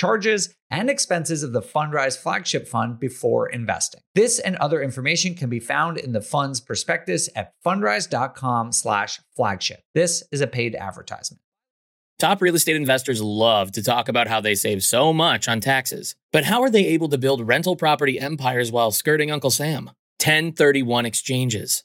charges, and expenses of the Fundrise flagship fund before investing. This and other information can be found in the fund's prospectus at fundrise.com slash flagship. This is a paid advertisement. Top real estate investors love to talk about how they save so much on taxes. But how are they able to build rental property empires while skirting Uncle Sam? 1031 exchanges.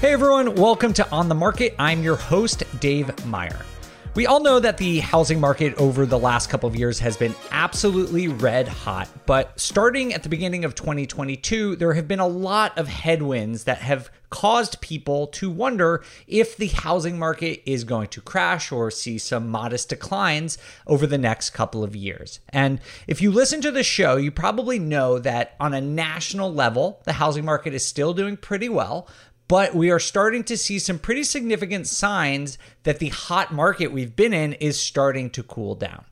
Hey everyone, welcome to On the Market. I'm your host, Dave Meyer. We all know that the housing market over the last couple of years has been absolutely red hot, but starting at the beginning of 2022, there have been a lot of headwinds that have caused people to wonder if the housing market is going to crash or see some modest declines over the next couple of years. And if you listen to the show, you probably know that on a national level, the housing market is still doing pretty well, but we are starting to see some pretty significant signs that the hot market we've been in is starting to cool down.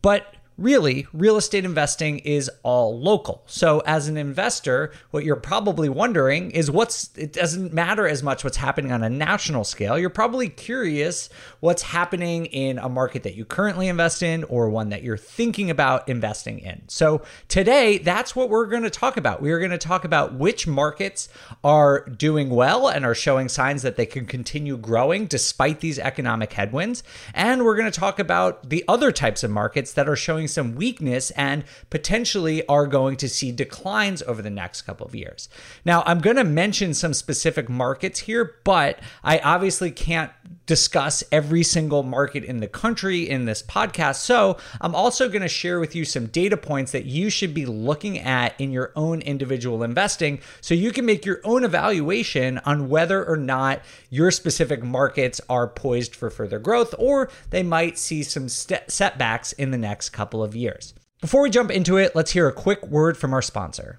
But really, real estate investing is all local. So, as an investor, what you're probably wondering is what's, it doesn't matter as much what's happening on a national scale. You're probably curious what's happening in a market that you currently invest in or one that you're thinking about investing in. So, today, that's what we're going to talk about. We are going to talk about which markets are doing well and are showing signs that they can continue growing despite these economic headwinds. And we're going to talk about the other types of markets that are showing some weakness and potentially are going to see declines over the next couple of years. Now, I'm going to mention some specific markets here, but I obviously can't discuss every single market in the country in this podcast. So, I'm also going to share with you some data points that you should be looking at in your own individual investing so you can make your own evaluation on whether or not your specific markets are poised for further growth or they might see some st- setbacks in the next couple of years. Before we jump into it, let's hear a quick word from our sponsor.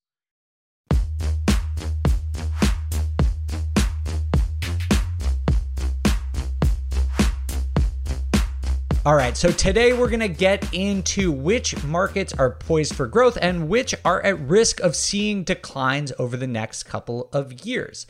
All right, so today we're to get into which markets are poised for growth and which are at risk of seeing declines over the next couple of years.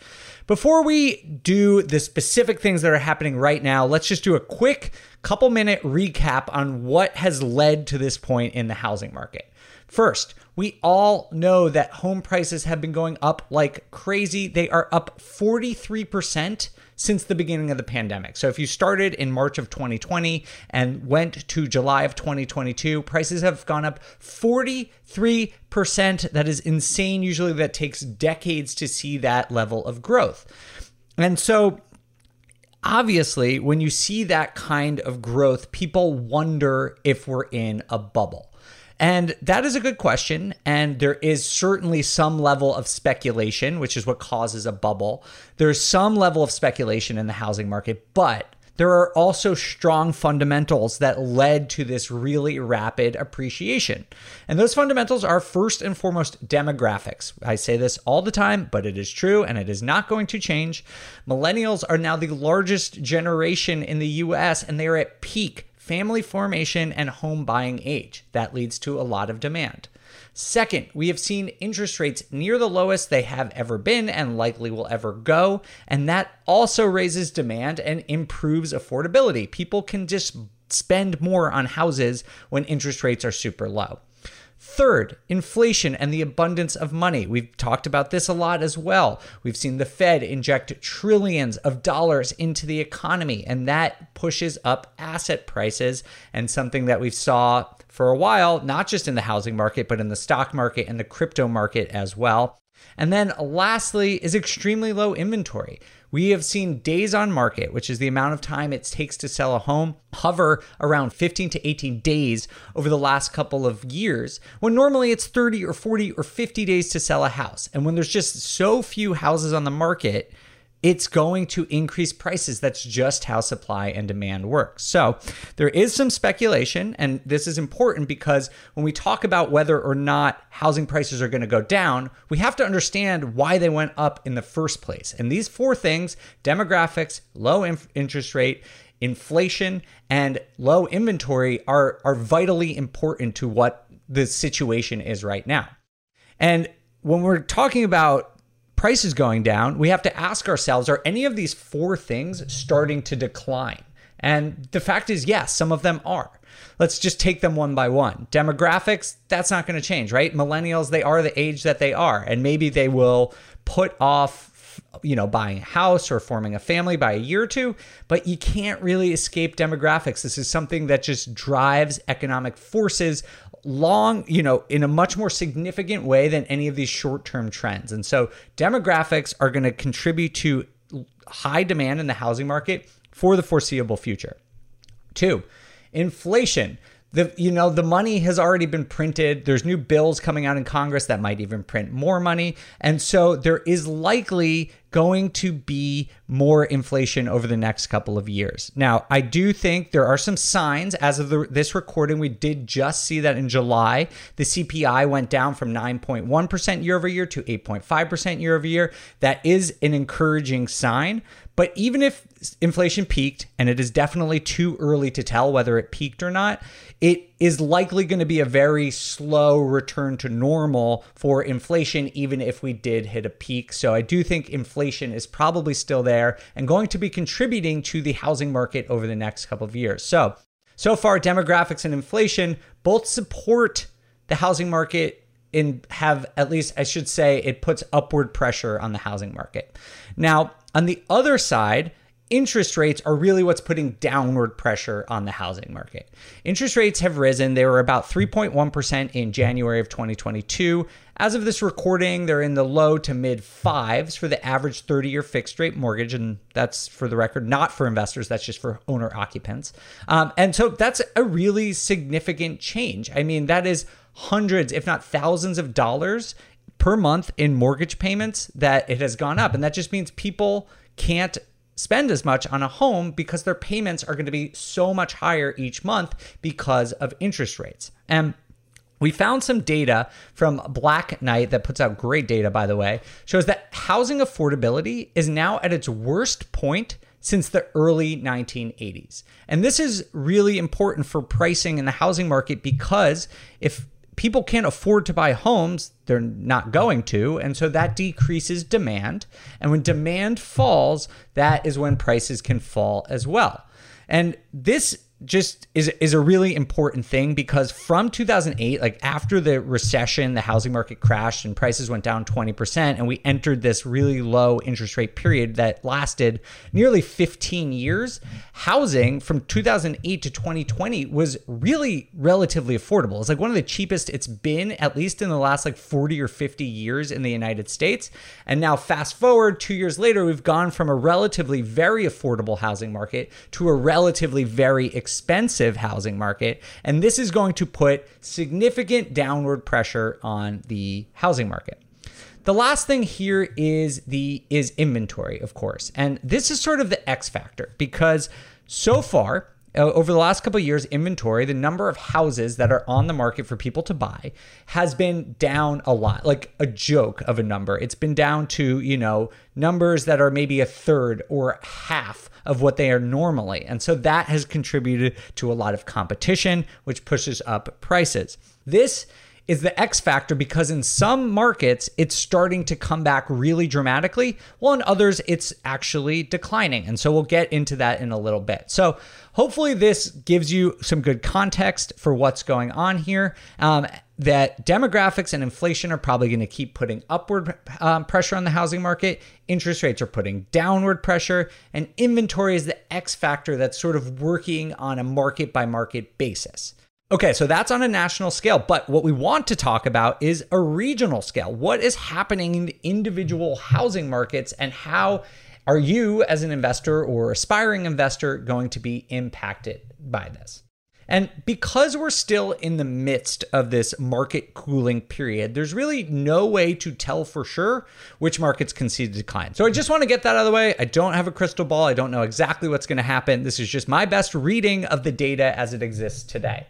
Before we do the specific things that are happening right now, let's just do a quick couple minute recap on what has led to this point in the housing market. First, we all know that home prices have been going up like crazy. They are up 43% since the beginning of the pandemic. So if you started in March of 2020 and went to July of 2022, prices have gone up 43%. That is insane. Usually that takes decades to see that level of growth. And so obviously, when you see that kind of growth, people wonder if we're in a bubble. And that is a good question. And there is certainly some level of speculation, which is what causes a bubble. There's some level of speculation in the housing market, but there are also strong fundamentals that led to this really rapid appreciation. And those fundamentals are first and foremost demographics. I say this all the time, but it is true and it is not going to change. Millennials are now the largest generation in the US and they are at peak family formation and home buying age. That leads to a lot of demand. Second, we have seen interest rates near the lowest they have ever been and likely will ever go. And that also raises demand and improves affordability. People can just spend more on houses when interest rates are super low. Third, inflation and the abundance of money. We've talked about this a lot as well. We've seen the Fed inject trillions of dollars into the economy, and that pushes up asset prices. And something that we saw for a while, not just in the housing market, but in the stock market and the crypto market as well. And then lastly is extremely low inventory. We have seen days on market, which is the amount of time it takes to sell a home, hover around 15 to 18 days over the last couple of years, when normally it's 30 or 40 or 50 days to sell a house. And when there's just so few houses on the market, it's going to increase prices. That's just how supply and demand works. So there is some speculation, and this is important because when we talk about whether or not housing prices are going to go down, we have to understand why they went up in the first place. And these four things demographics, low interest rate, inflation, and low inventory are, are vitally important to what the situation is right now. And when we're talking about prices going down, we have to ask ourselves are any of these four things starting to decline? And the fact is, yes, some of them are. Let's just take them one by one. Demographics, that's not going to change, right? Millennials, they are the age that they are, and maybe they will put off you know, buying a house or forming a family by a year or two, but you can't really escape demographics. This is something that just drives economic forces long, you know, in a much more significant way than any of these short term trends. And so demographics are going to contribute to high demand in the housing market for the foreseeable future. Two, inflation the you know the money has already been printed. There's new bills coming out in congress that might even print more money. And so there is likely going to be more inflation over the next couple of years. Now i do think there are some signs as of the, this recording. We did just see that in july the cpi went down from 9.1% year over year to 8.5% year over year that is an encouraging sign. But even if inflation peaked, and it is definitely too early to tell whether it peaked or not, it is likely going to be a very slow return to normal for inflation, even if we did hit a peak. So I do think inflation is probably still there and going to be contributing to the housing market over the next couple of years. So, so far, demographics and inflation both support the housing market and have at least I should say it puts upward pressure on the housing market. Now, on the other side, interest rates are really what's putting downward pressure on the housing market. Interest rates have risen. They were about 3.1% in January of 2022. As of this recording, they're in the low to mid fives for the average 30 year fixed rate mortgage. And that's for the record, not for investors, that's just for owner occupants. Um, and so that's a really significant change. I mean, that is hundreds, if not thousands of dollars per month in mortgage payments that it has gone up. And that just means people can't spend as much on a home because their payments are going to be so much higher each month because of interest rates. And we found some data from Black Knight that puts out great data, by the way, shows that housing affordability is now at its worst point since the early 1980s. And this is really important for pricing in the housing market because if people can't afford to buy homes, they're not going to. And so that decreases demand. And when demand falls, that is when prices can fall as well. And this just is is a really important thing because from 2008 like after the recession the housing market crashed and prices went down 20% and we entered this really low interest rate period that lasted nearly 15 years housing from 2008 to 2020 was really relatively affordable. It's like one of the cheapest it's been at least in the last like 40 or 50 years in the United States. And now fast forward 2 years later we've gone from a relatively very affordable housing market to a relatively very expensive expensive housing market. And this is going to put significant downward pressure on the housing market. The last thing here is the is inventory, of course. And this is sort of the X factor because so far Uh, over the last couple of years inventory the number of houses that are on the market for people to buy has been down a lot like a joke of a number. It's been down to you know numbers that are maybe a third or half of what they are normally. And so that has contributed to a lot of competition which pushes up prices. This is the X factor because in some markets it's starting to come back really dramatically, while in others it's actually declining. And so we'll get into that in a little bit. So hopefully this gives you some good context for what's going on here. Um, that demographics and inflation are probably going to keep putting upward um, pressure on the housing market. Interest rates are putting downward pressure, and inventory is the X factor that's sort of working on a market by market basis. Okay, so that's on a national scale, but what we want to talk about is a regional scale. What is happening in the individual housing markets and how are you as an investor or aspiring investor going to be impacted by this? And because we're still in the midst of this market cooling period, there's really no way to tell for sure which markets can see decline. So I just want to get that out of the way. I don't have a crystal ball. I don't know exactly what's going to happen. This is just my best reading of the data as it exists today.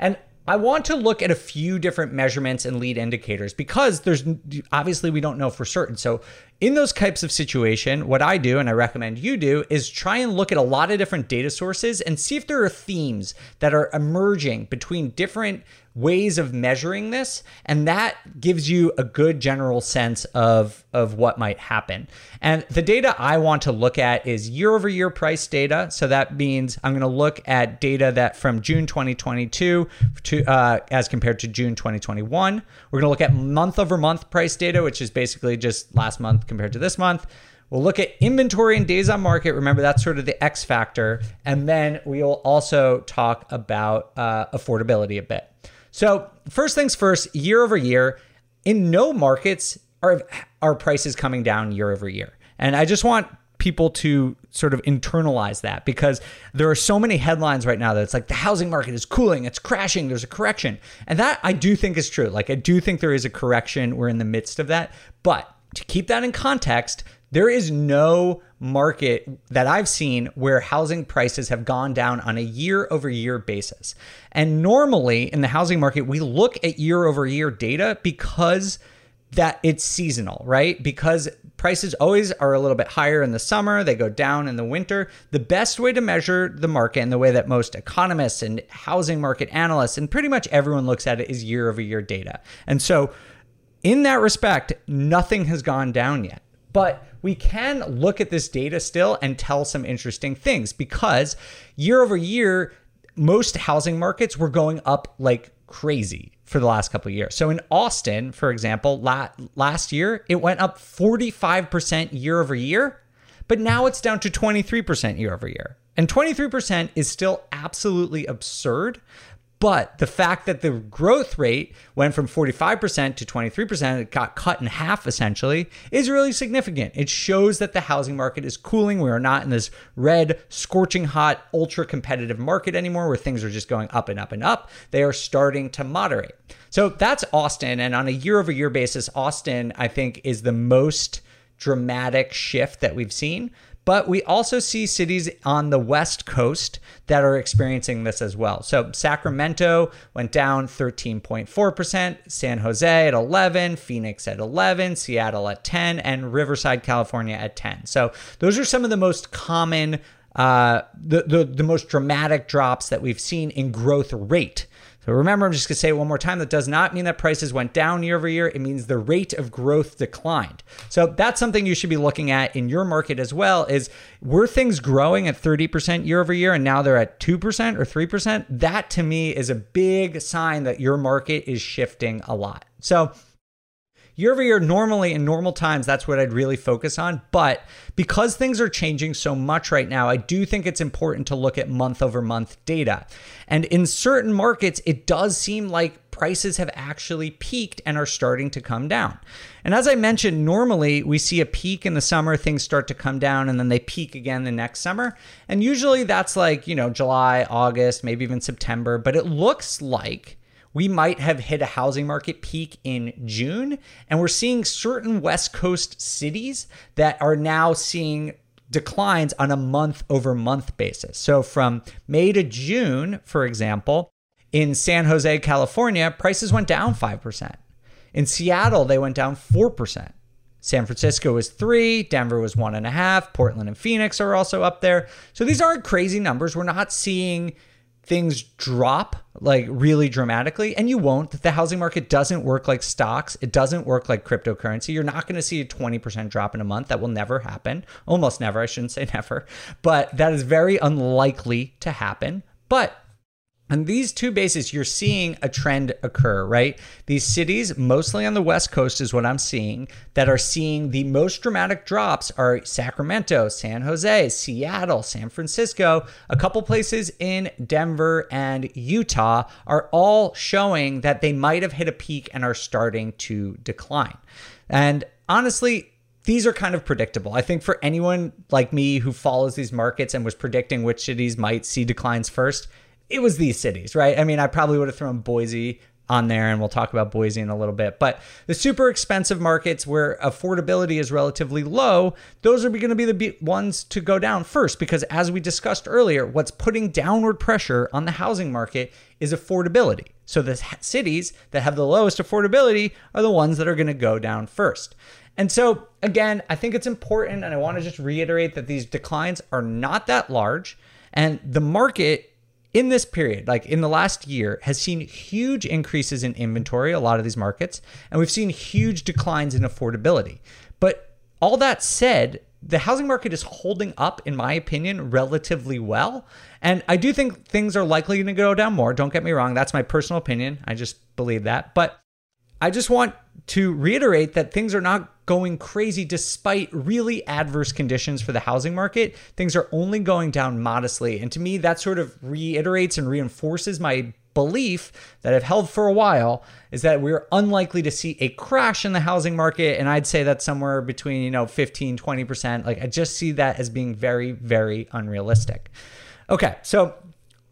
And I want to look at a few different measurements and lead indicators because there's obviously we don't know for certain. So in those types of situation, what I do and I recommend you do is try and look at a lot of different data sources and see if there are themes that are emerging between different ways of measuring this and that gives you a good general sense of of what might happen. And the data i want to look at is year over year price data. So that means i'm going to look at data that from june 2022 to uh, as compared to june 2021 we're going to look at month over month price data which is basically just last month compared to this month We'll look at inventory and days on market. Remember, that's sort of the X factor. And then we'll also talk about uh, affordability a bit. So, first things first, year over year, in no markets are, are prices coming down year over year. And I just want people to sort of internalize that because there are so many headlines right now that it's like the housing market is cooling, it's crashing, there's a correction. And that I do think is true. Like, I do think there is a correction. We're in the midst of that. But to keep that in context, there is no market that I've seen where housing prices have gone down on a year over year basis. And normally in the housing market, we look at year over year data because that it's seasonal, right? Because prices always are a little bit higher in the summer, they go down in the winter. The best way to measure the market and the way that most economists and housing market analysts and pretty much everyone looks at it is year over year data. And so in that respect, nothing has gone down yet. But we can look at this data still and tell some interesting things because year over year, most housing markets were going up like crazy for the last couple of years. So in Austin, for example, last year it went up 45% year over year, but now it's down to 23% year over year. And 23% is still absolutely absurd, but the fact that the growth rate went from 45% to 23%, it got cut in half essentially, is really significant. It shows that the housing market is cooling. We are not in this red, scorching hot, ultra competitive market anymore where things are just going up and up and up. They are starting to moderate. So that's Austin. And on a year over year basis, Austin, I think, is the most dramatic shift that we've seen. But we also see cities on the West Coast that are experiencing this as well. So Sacramento went down 13.4%, San Jose at 11, Phoenix at 11, Seattle at 10, and Riverside, California at 10. So those are some of the most common uh, the, the the most dramatic drops that we've seen in growth rate so remember, I'm just going to say it one more time. That does not mean that prices went down year over year. It means the rate of growth declined. So that's something you should be looking at in your market as well is were things growing at 30% year over year and now they're at 2% or 3%? That to me is a big sign that your market is shifting a lot. So Year over year, normally in normal times, that's what I'd really focus on. But because things are changing so much right now, I do think it's important to look at month over month data. And in certain markets, it does seem like prices have actually peaked and are starting to come down. And as I mentioned, normally we see a peak in the summer, things start to come down, and then they peak again the next summer. And usually that's like, you know, July, August, maybe even September. But it looks like we might have hit a housing market peak in June. And we're seeing certain West Coast cities that are now seeing declines on a month over month basis. So from May to June, for example, in San Jose, California, prices went down 5%. In Seattle, they went down 4%. San Francisco was three, Denver was one and a half, Portland and Phoenix are also up there. So these aren't crazy numbers. We're not seeing things drop like really dramatically and you won't. The housing market doesn't work like stocks. It doesn't work like cryptocurrency. You're not going to see a 20% drop in a month. That will never happen. Almost never i shouldn't say never. But that is very unlikely to happen. But on these two bases, you're seeing a trend occur, right? These cities, mostly on the West Coast, is what I'm seeing, that are seeing the most dramatic drops are Sacramento, San Jose, Seattle, San Francisco, a couple places in Denver and Utah are all showing that they might have hit a peak and are starting to decline. And honestly, these are kind of predictable. I think for anyone like me who follows these markets and was predicting which cities might see declines first, it was these cities, right? I mean, I probably would have thrown Boise on there, and we'll talk about Boise in a little bit. But the super expensive markets where affordability is relatively low, those are going to be the ones to go down first because, as we discussed earlier, what's putting downward pressure on the housing market is affordability. So the cities that have the lowest affordability are the ones that are going to go down first. And so, again, I think it's important, and I want to just reiterate that these declines are not that large, and the market in this period, like in the last year, has seen huge increases in inventory, a lot of these markets, and we've seen huge declines in affordability. But all that said, the housing market is holding up, in my opinion, relatively well. And I do think things are likely going to go down more. Don't get me wrong. That's my personal opinion. I just believe that. But I just want to reiterate that things are not going crazy despite really adverse conditions for the housing market. Things are only going down modestly. And to me, that sort of reiterates and reinforces my belief that I've held for a while is that we're unlikely to see a crash in the housing market. And I'd say that's somewhere between, you know, 15, 20%. Like I just see that as being very, very unrealistic. Okay. So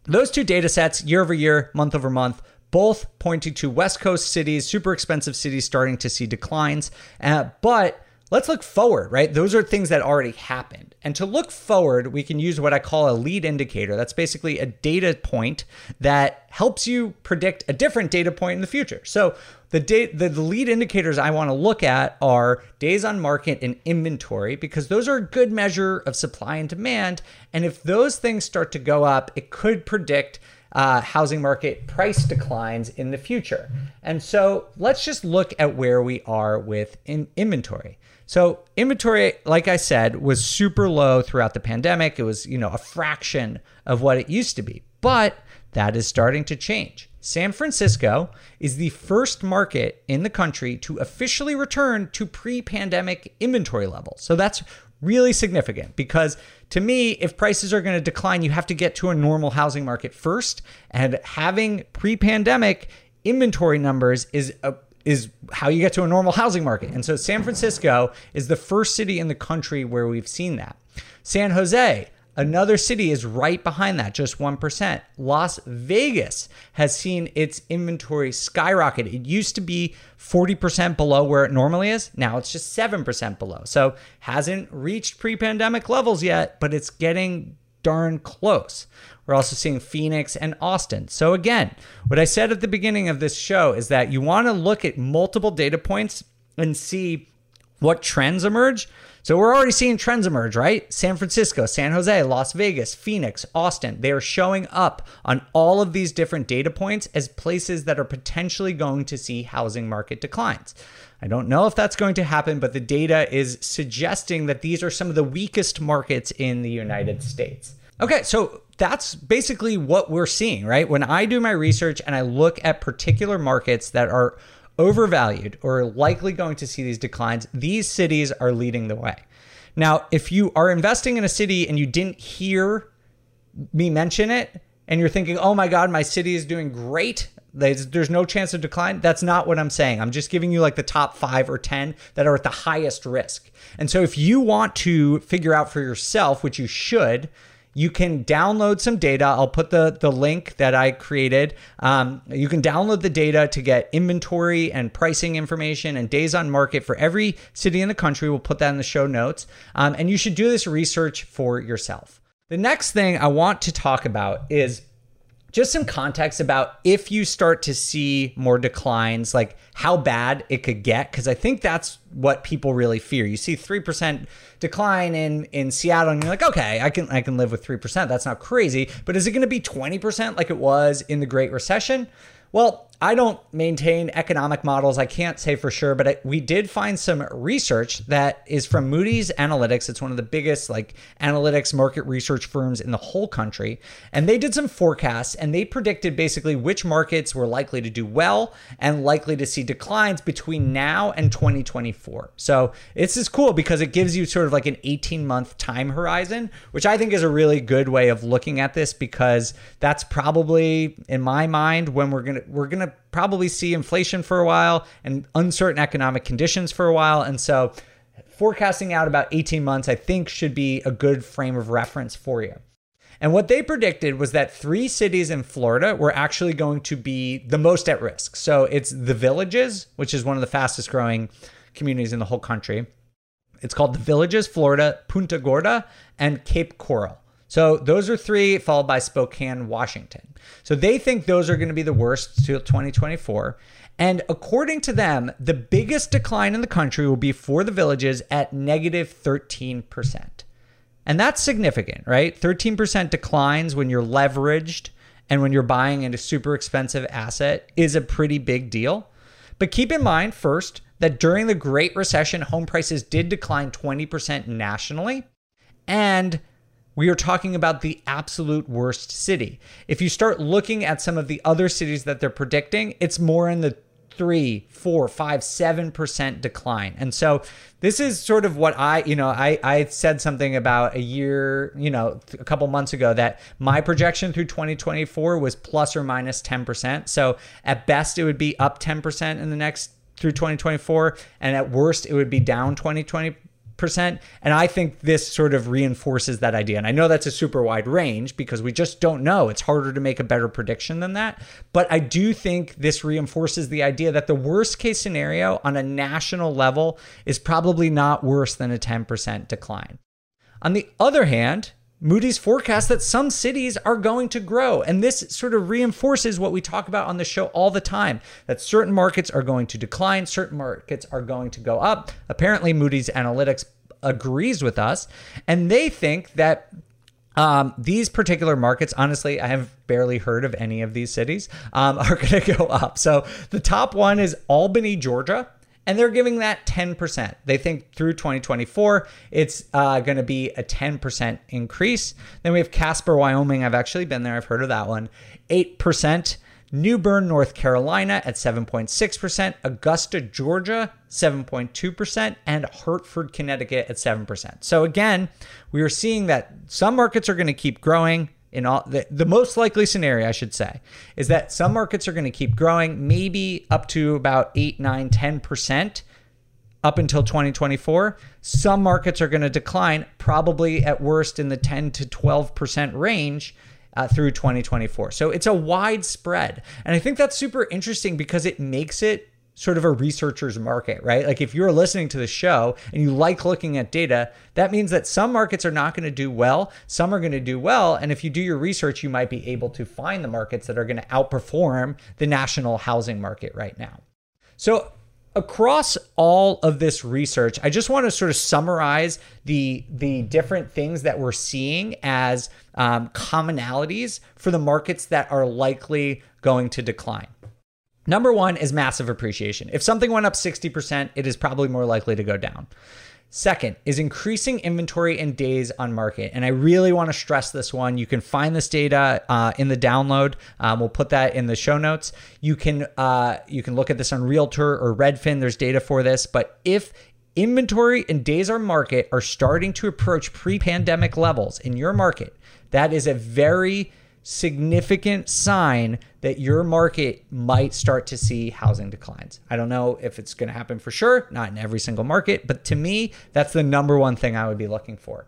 those two data sets, year over year, month over month, both pointing to West Coast cities, super expensive cities starting to see declines. Uh, but let's look forward, right? Those are things that already happened. And to look forward, we can use what I call a lead indicator. That's basically a data point that helps you predict a different data point in the future. So the, the, the lead indicators I want to look at are days on market and inventory because those are a good measure of supply and demand. And if those things start to go up, it could predict uh, housing market price declines in the future. And so let's just look at where we are with in inventory. So inventory, like I said, was super low throughout the pandemic. It was, you know, a fraction of what it used to be. But that is starting to change. San Francisco is the first market in the country to officially return to pre pandemic inventory levels. So that's really significant because to me, if prices are going to decline, you have to get to a normal housing market first. And having pre pandemic inventory numbers is a is how you get to a normal housing market. And so San Francisco is the first city in the country where we've seen that. San Jose, Another city is right behind that, just 1%. Las Vegas has seen its inventory skyrocket. It used to be 40% below where it normally is. Now it's just 7% below. So hasn't reached pre pandemic levels yet, but it's getting darn close. We're also seeing Phoenix and Austin. So, again, what I said at the beginning of this show is that you want to look at multiple data points and see what trends emerge. So we're already seeing trends emerge, right? San Francisco, San Jose, Las Vegas, Phoenix, Austin. They are showing up on all of these different data points as places that are potentially going to see housing market declines. I don't know if that's going to happen, but the data is suggesting that these are some of the weakest markets in the United States. Okay, so that's basically what we're seeing, right? When I do my research and I look at particular markets that are overvalued or likely going to see these declines, these cities are leading the way. Now, if you are investing in a city and you didn't hear me mention it, and you're thinking, oh my God, my city is doing great. There's, no chance of decline. That's not what I'm saying. I'm just giving you like the top five or 10 that are at the highest risk. And so if you want to figure out for yourself, which you should, you can download some data. I'll put the, the link that I created. Um, you can download the data to get inventory and pricing information and days on market for every city in the country. We'll put that in the show notes. Um, and you should do this research for yourself. The next thing I want to talk about is just some context about if you start to see more declines, like how bad it could get, because I think that's what people really fear. You see 3% decline in in Seattle, and you're like, okay, I can I can live with 3%. That's not crazy. But is it gonna be 20% like it was in the Great Recession? Well, I don't maintain economic models. I can't say for sure, but we did find some research that is from Moody's Analytics. It's one of the biggest like analytics market research firms in the whole country, and they did some forecasts and they predicted basically which markets were likely to do well and likely to see declines between now and 2024. So, this is cool because it gives you sort of like an 18-month time horizon, which I think is a really good way of looking at this because that's probably in my mind when we're going to we're going to probably see inflation for a while and uncertain economic conditions for a while. And so, forecasting out about 18 months, I think, should be a good frame of reference for you. And what they predicted was that three cities in Florida were actually going to be the most at risk. So it's the Villages, which is one of the fastest growing communities in the whole country. It's called the Villages, Florida, Punta Gorda, and Cape Coral. So those are three, followed by Spokane, Washington. So they think those are going to be the worst till 2024. And according to them, the biggest decline in the country will be for the villages at negative 13%. And that's significant, right? 13% declines when you're leveraged and when you're buying into super expensive asset is a pretty big deal. But keep in mind first that during the Great Recession, home prices did decline 20% nationally. And we are talking about the absolute worst city. If you start looking at some of the other cities that they're predicting, it's more in the three, four, five, seven percent decline. And so this is sort of what I, you know, I, I said something about a year, you know, a couple months ago that my projection through 2024 was plus or minus 10%. So at best, it would be up 10% in the next through 2024. And at worst, it would be down 2020 percent. And i think this sort of reinforces that idea. And i know that's a super wide range because we just don't know. It's harder to make a better prediction than that. But i do think this reinforces the idea that the worst case scenario on a national level is probably not worse than a 10% decline. On the other hand Moody's forecast that some cities are going to grow. And this sort of reinforces what we talk about on the show all the time that certain markets are going to decline, certain markets are going to go up. Apparently, Moody's Analytics agrees with us, and they think that um, these particular markets, honestly, I have barely heard of any of these cities, um, are going to go up. So the top one is Albany, Georgia and they're giving that 10%. They think through 2024, it's uh, going to be a 10% increase. Then we have Casper, Wyoming. I've actually been there, I've heard of that one. 8%. New Bern, North Carolina at 7.6%, Augusta, Georgia, 7.2%, and Hartford, Connecticut at 7%. So again, we are seeing that some markets are going to keep growing, in all the, the most likely scenario i should say is that some markets are going to keep growing maybe up to about 8 9 10% up until 2024 some markets are going to decline probably at worst in the 10 to 12% range uh, through 2024 so it's a wide spread. And i think that's super interesting because it makes it sort of a researcher's market, right? Like if you're listening to the show and you like looking at data, that means that some markets are not going to do well, some are going to do well. And if you do your research, you might be able to find the markets that are going to outperform the national housing market right now. So, across all of this research, I just want to sort of summarize the the different things that we're seeing as um, commonalities for the markets that are likely going to decline. Number one is massive appreciation. If something went up 60%, it is probably more likely to go down. Second is increasing inventory and days on market. And I really want to stress this one. You can find this data uh, in the download. Um, we'll put that in the show notes. You can uh, you can look at this on Realtor or Redfin. There's data for this. But if inventory and days on market are starting to approach pre-pandemic levels in your market, that is a very significant sign that your market might start to see housing declines. I don't know if it's going to happen for sure, not in every single market, but to me, that's the number one thing I would be looking for.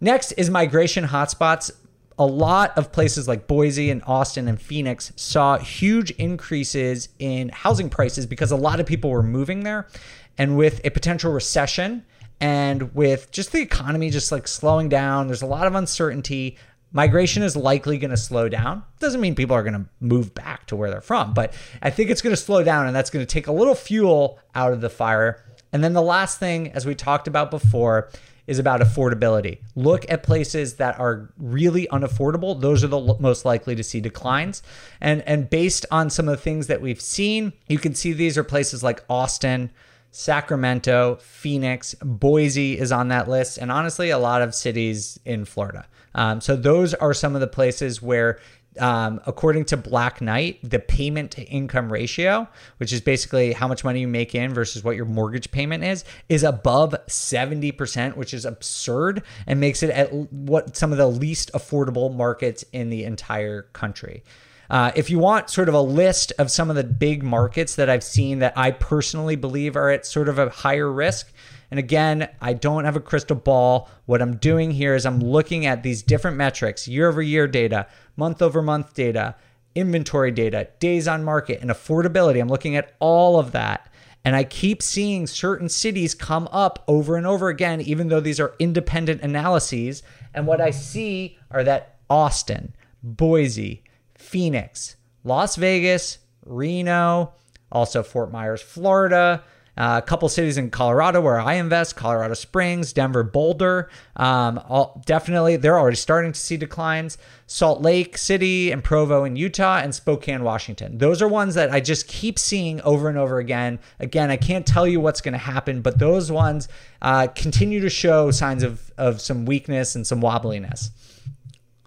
Next is migration hotspots. A lot of places like Boise and Austin and Phoenix saw huge increases in housing prices because a lot of people were moving there. And with a potential recession, and with just the economy just like slowing down, there's a lot of uncertainty migration is likely going to slow down. Doesn't mean people are going to move back to where they're from, but I think it's going to slow down and that's going to take a little fuel out of the fire. And then the last thing, as we talked about before, is about affordability. Look at places that are really unaffordable. Those are the most likely to see declines. And and based on some of the things that we've seen, you can see these are places like Austin, Sacramento, Phoenix, Boise is on that list, and honestly, a lot of cities in Florida. Um, so those are some of the places where um, according to Black Knight, the payment to income ratio, which is basically how much money you make in versus what your mortgage payment is, is above 70%, which is absurd and makes it at what some of the least affordable markets in the entire country. Uh, if you want sort of a list of some of the big markets that I've seen that I personally believe are at sort of a higher risk, and again, I don't have a crystal ball. What I'm doing here is I'm looking at these different metrics year over year data, month over month data, inventory data, days on market, and affordability. I'm looking at all of that. And I keep seeing certain cities come up over and over again, even though these are independent analyses. And what I see are that Austin, Boise, Phoenix, Las Vegas, Reno, also Fort Myers, Florida, Uh, a couple cities in Colorado where I invest: Colorado Springs, Denver, Boulder. Um, all, definitely, they're already starting to see declines. Salt Lake City and Provo in Utah, and Spokane, Washington. Those are ones that I just keep seeing over and over again. Again, I can't tell you what's going to happen, but those ones uh, continue to show signs of of some weakness and some wobbliness.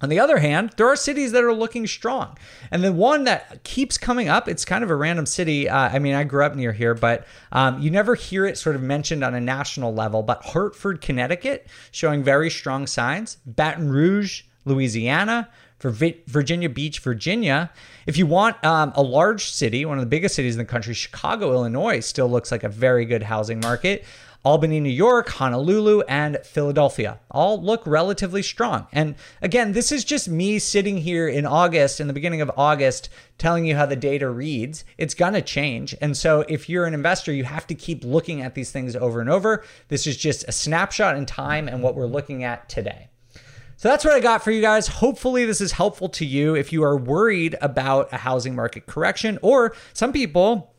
On the other hand, there are cities that are looking strong. And the one that keeps coming up, it's kind of a random city. Uh, I mean, I grew up near here, but um, you never hear it sort of mentioned on a national level. But Hartford, Connecticut, showing very strong signs. Baton Rouge, Louisiana, for Virginia Beach, Virginia. If you want um, a large city, one of the biggest cities in the country, Chicago, Illinois, still looks like a very good housing market. Albany, New York, Honolulu, and Philadelphia all look relatively strong. And again, this is just me sitting here in August, in the beginning of August, telling you how the data reads. It's going to change. And so if you're an investor, you have to keep looking at these things over and over. This is just a snapshot in time and what we're looking at today. So that's what I got for you guys. Hopefully, this is helpful to you if you are worried about a housing market correction, or some people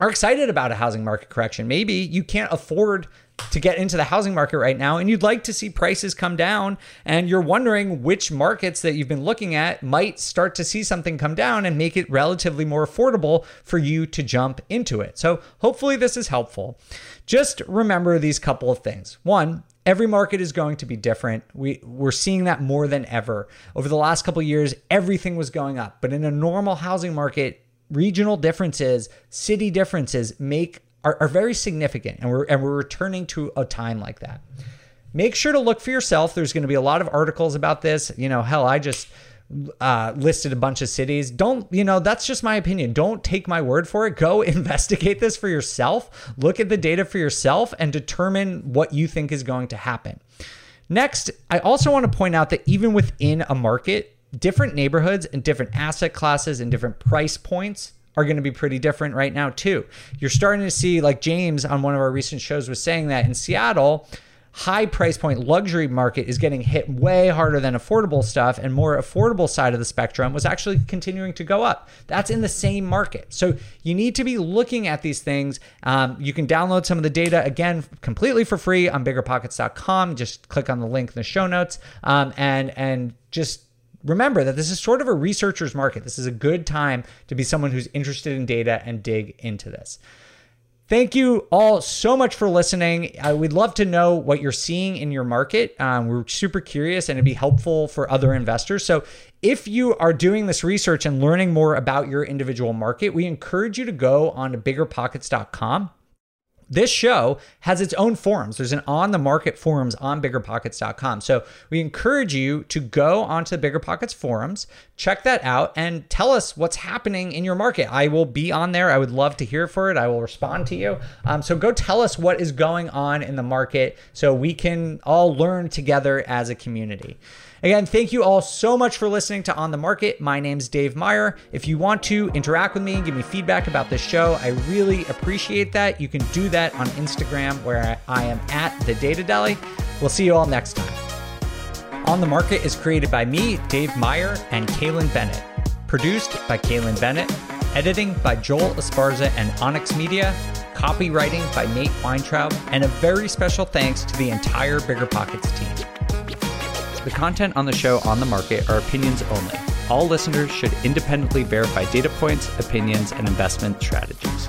are excited about a housing market correction. Maybe you can't afford to get into the housing market right now and you'd like to see prices come down and you're wondering which markets that you've been looking at might start to see something come down and make it relatively more affordable for you to jump into it. So hopefully this is helpful. Just remember these couple of things. One, every market is going to be different. We we're seeing that more than ever. Over the last couple years, everything was going up, but in a normal housing market, regional differences, city differences make are, are very significant, and we're and we're returning to a time like that. Make sure to look for yourself. There's going to be a lot of articles about this. You know, hell, I just uh, listed a bunch of cities. Don't, you know, that's just my opinion. Don't take my word for it. Go investigate this for yourself. Look at the data for yourself and determine what you think is going to happen. Next, I also want to point out that even within a market, different neighborhoods and different asset classes and different price points are going to be pretty different right now too. You're starting to see like James on one of our recent shows was saying that in Seattle, high price point luxury market is getting hit way harder than affordable stuff and more affordable side of the spectrum was actually continuing to go up. That's in the same market. So you need to be looking at these things. Um, you can download some of the data again completely for free on biggerpockets.com just click on the link in the show notes. Um, and and just remember that this is sort of a researcher's market. This is a good time to be someone who's interested in data and dig into this. Thank you all so much for listening. I would love to know what you're seeing in your market. Um, we're super curious and it'd be helpful for other investors. So, if you are doing this research and learning more about your individual market, we encourage you to go on to biggerpockets.com this show has its own forums. There's an on the market forums on biggerpockets.com. So we encourage you to go onto the BiggerPockets forums, check that out, and tell us what's happening in your market. I will be on there. I would love to hear for it. I will respond to you. Um, so go tell us what is going on in the market so we can all learn together as a community. Again, thank you all so much for listening to On the Market. My name's Dave Meyer. If you want to interact with me and give me feedback about this show, I really appreciate that. You can do that on Instagram where I am at the Data Deli. We'll see you all next time. On the Market is created by me, Dave Meyer, and Kaylin Bennett. Produced by Kaylin Bennett. Editing by Joel Esparza and Onyx Media. Copywriting by Nate Weintraub. And a very special thanks to the entire Bigger Pockets team. The content on the show on the market are opinions only. All listeners should independently verify data points, opinions, and investment strategies.